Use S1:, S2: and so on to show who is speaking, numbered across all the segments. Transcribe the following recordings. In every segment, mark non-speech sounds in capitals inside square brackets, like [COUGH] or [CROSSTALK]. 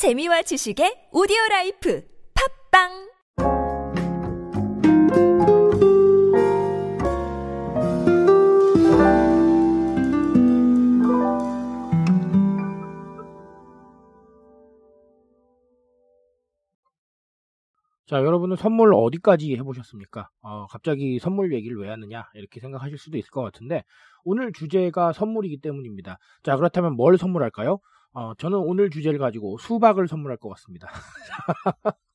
S1: 재미와 지식의 오디오 라이프 팝빵
S2: 자, 여러분은 선물 어디까지 해보셨습니까? 어, 갑자기 선물 얘기를 왜 하느냐? 이렇게 생각하실 수도 있을 것 같은데, 오늘 주제가 선물이기 때문입니다. 자, 그렇다면 뭘 선물할까요? 어, 저는 오늘 주제를 가지고 수박을 선물할 것 같습니다. [LAUGHS]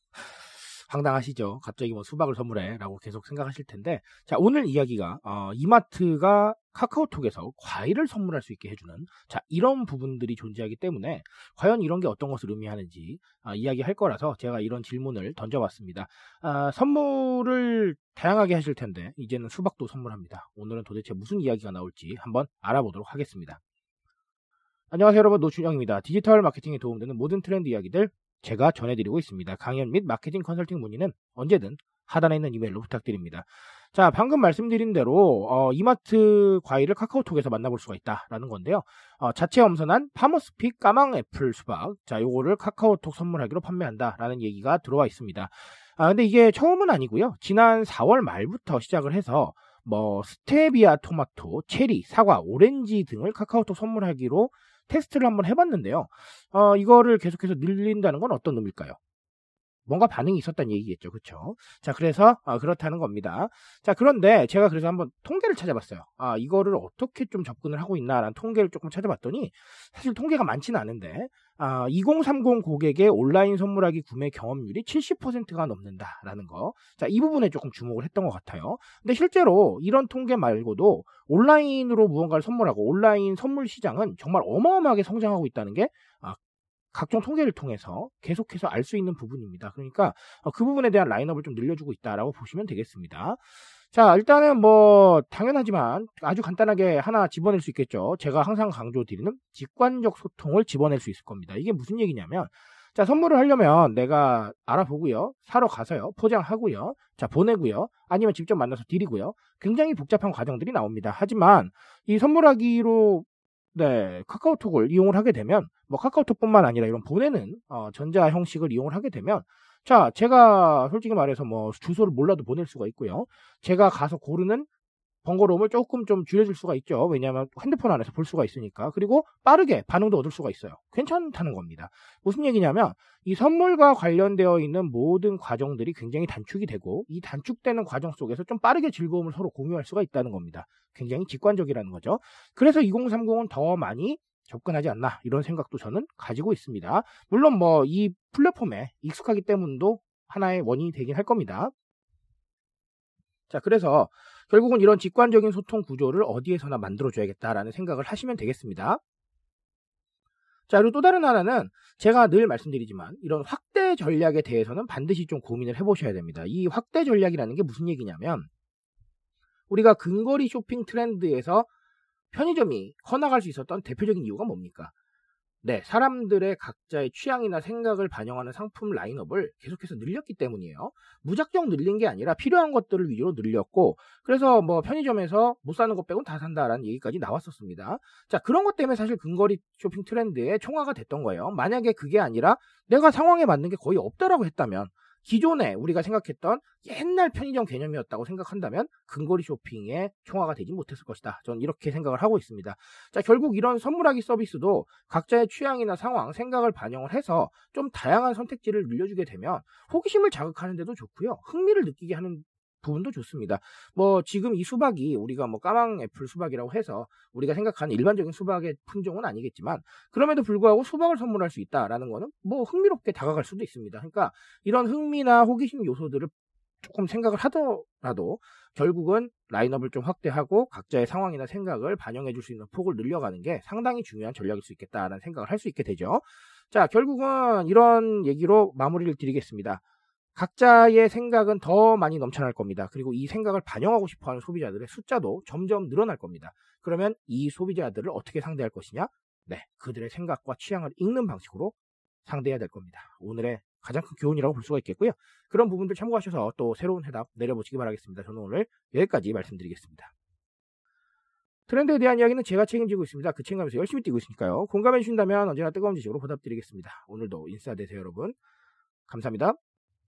S2: 황당하시죠? 갑자기 뭐 수박을 선물해 라고 계속 생각하실 텐데 자 오늘 이야기가 어, 이마트가 카카오톡에서 과일을 선물할 수 있게 해주는 자 이런 부분들이 존재하기 때문에 과연 이런 게 어떤 것을 의미하는지 아, 이야기할 거라서 제가 이런 질문을 던져봤습니다. 아, 선물을 다양하게 하실 텐데 이제는 수박도 선물합니다. 오늘은 도대체 무슨 이야기가 나올지 한번 알아보도록 하겠습니다. 안녕하세요 여러분 노준영입니다. 디지털 마케팅에 도움되는 모든 트렌드 이야기들 제가 전해드리고 있습니다. 강연 및 마케팅 컨설팅 문의는 언제든 하단에 있는 이메일로 부탁드립니다. 자, 방금 말씀드린 대로 어, 이마트 과일을 카카오톡에서 만나볼 수가 있다라는 건데요. 어, 자체 엄선한 파머스픽 까망 애플 수박, 자, 요거를 카카오톡 선물하기로 판매한다라는 얘기가 들어와 있습니다. 아, 근데 이게 처음은 아니고요. 지난 4월 말부터 시작을 해서 뭐 스테비아 토마토, 체리, 사과, 오렌지 등을 카카오톡 선물하기로 테스트를 한번 해봤는데요. 어, 이거를 계속해서 늘린다는 건 어떤 의미일까요? 뭔가 반응이 있었다는 얘기겠죠. 그쵸? 자, 그래서, 어, 그렇다는 겁니다. 자, 그런데 제가 그래서 한번 통계를 찾아봤어요. 아, 이거를 어떻게 좀 접근을 하고 있나라는 통계를 조금 찾아봤더니, 사실 통계가 많지는 않은데, 아, 2030 고객의 온라인 선물하기 구매 경험률이 70%가 넘는다라는 거. 자, 이 부분에 조금 주목을 했던 것 같아요. 근데 실제로 이런 통계 말고도 온라인으로 무언가를 선물하고 온라인 선물 시장은 정말 어마어마하게 성장하고 있다는 게 아, 각종 통계를 통해서 계속해서 알 수 있는 부분입니다. 그러니까 어, 그 부분에 대한 라인업을 좀 늘려주고 있다라고 보시면 되겠습니다. 자, 일단은 뭐 당연하지만 아주 간단하게 하나 집어낼 수 있겠죠. 제가 항상 강조드리는 직관적 소통을 집어낼 수 있을 겁니다. 이게 무슨 얘기냐면 자, 선물을 하려면 내가 알아보고요. 사러 가서요. 포장하고요. 자, 보내고요. 아니면 직접 만나서 드리고요. 굉장히 복잡한 과정들이 나옵니다. 하지만 이 선물하기로 네, 카카오톡을 이용을 하게 되면 뭐 카카오톡뿐만 아니라 이런 보내는 어, 전자 형식을 이용을 하게 되면 자, 제가 솔직히 말해서 뭐 주소를 몰라도 보낼 수가 있고요. 제가 가서 고르는 번거로움을 조금 좀 줄여줄 수가 있죠. 왜냐하면 핸드폰 안에서 볼 수가 있으니까. 그리고 빠르게 반응도 얻을 수가 있어요. 괜찮다는 겁니다. 무슨 얘기냐면 이 선물과 관련되어 있는 모든 과정들이 굉장히 단축이 되고 이 단축되는 과정 속에서 좀 빠르게 즐거움을 서로 공유할 수가 있다는 겁니다. 굉장히 직관적이라는 거죠. 그래서 2030은 더 많이 접근하지 않나 이런 생각도 저는 가지고 있습니다. 물론 뭐 이 플랫폼에 익숙하기 때문도 하나의 원인이 되긴 할 겁니다. 자, 그래서 결국은 이런 직관적인 소통 구조를 어디에서나 만들어줘야겠다라는 생각을 하시면 되겠습니다. 자, 그리고 또 다른 하나는 제가 늘 말씀드리지만 이런 확대 전략에 대해서는 반드시 좀 고민을 해보셔야 됩니다. 이 확대 전략이라는 게 무슨 얘기냐면 우리가 근거리 쇼핑 트렌드에서 편의점이 커나갈 수 있었던 대표적인 이유가 뭡니까? 네, 사람들의 각자의 취향이나 생각을 반영하는 상품 라인업을 계속해서 늘렸기 때문이에요. 무작정 늘린 게 아니라 필요한 것들을 위주로 늘렸고, 그래서 뭐 편의점에서 못 사는 것 빼곤 다 산다라는 얘기까지 나왔었습니다. 자, 그런 것 때문에 사실 근거리 쇼핑 트렌드의 총화가 됐던 거예요. 만약에 그게 아니라 내가 상황에 맞는 게 거의 없다라고 했다면, 기존에 우리가 생각했던 옛날 편의점 개념이었다고 생각한다면 근거리 쇼핑의 총화가 되지 못했을 것이다. 저는 이렇게 생각을 하고 있습니다. 자, 결국 이런 선물하기 서비스도 각자의 취향이나 상황, 생각을 반영을 해서 좀 다양한 선택지를 늘려주게 되면 호기심을 자극하는 데도 좋고요. 흥미를 느끼게 하는 부분도 좋습니다. 뭐 지금 이 수박이 우리가 뭐 까망 애플 수박이라고 해서 우리가 생각하는 일반적인 수박의 품종은 아니겠지만 그럼에도 불구하고 수박을 선물할 수 있다라는 거는 뭐 흥미롭게 다가갈 수도 있습니다. 그러니까 이런 흥미나 호기심 요소들을 조금 생각을 하더라도 결국은 라인업을 좀 확대하고 각자의 상황이나 생각을 반영해 줄 수 있는 폭을 늘려가는 게 상당히 중요한 전략일 수 있겠다라는 생각을 할 수 있게 되죠. 자, 결국은 이런 얘기로 마무리를 드리겠습니다. 각자의 생각은 더 많이 넘쳐날 겁니다. 그리고 이 생각을 반영하고 싶어 하는 소비자들의 숫자도 점점 늘어날 겁니다. 그러면 이 소비자들을 어떻게 상대할 것이냐? 네, 그들의 생각과 취향을 읽는 방식으로 상대해야 될 겁니다. 오늘의 가장 큰 교훈이라고 볼 수가 있겠고요. 그런 부분들 참고하셔서 또 새로운 해답 내려보시기 바라겠습니다. 저는 오늘 여기까지 말씀드리겠습니다. 트렌드에 대한 이야기는 제가 책임지고 있습니다. 그 책임감에서 열심히 뛰고 있으니까요. 공감해 주신다면 언제나 뜨거운 지식으로 보답드리겠습니다. 오늘도 인싸 되세요, 여러분. 감사합니다.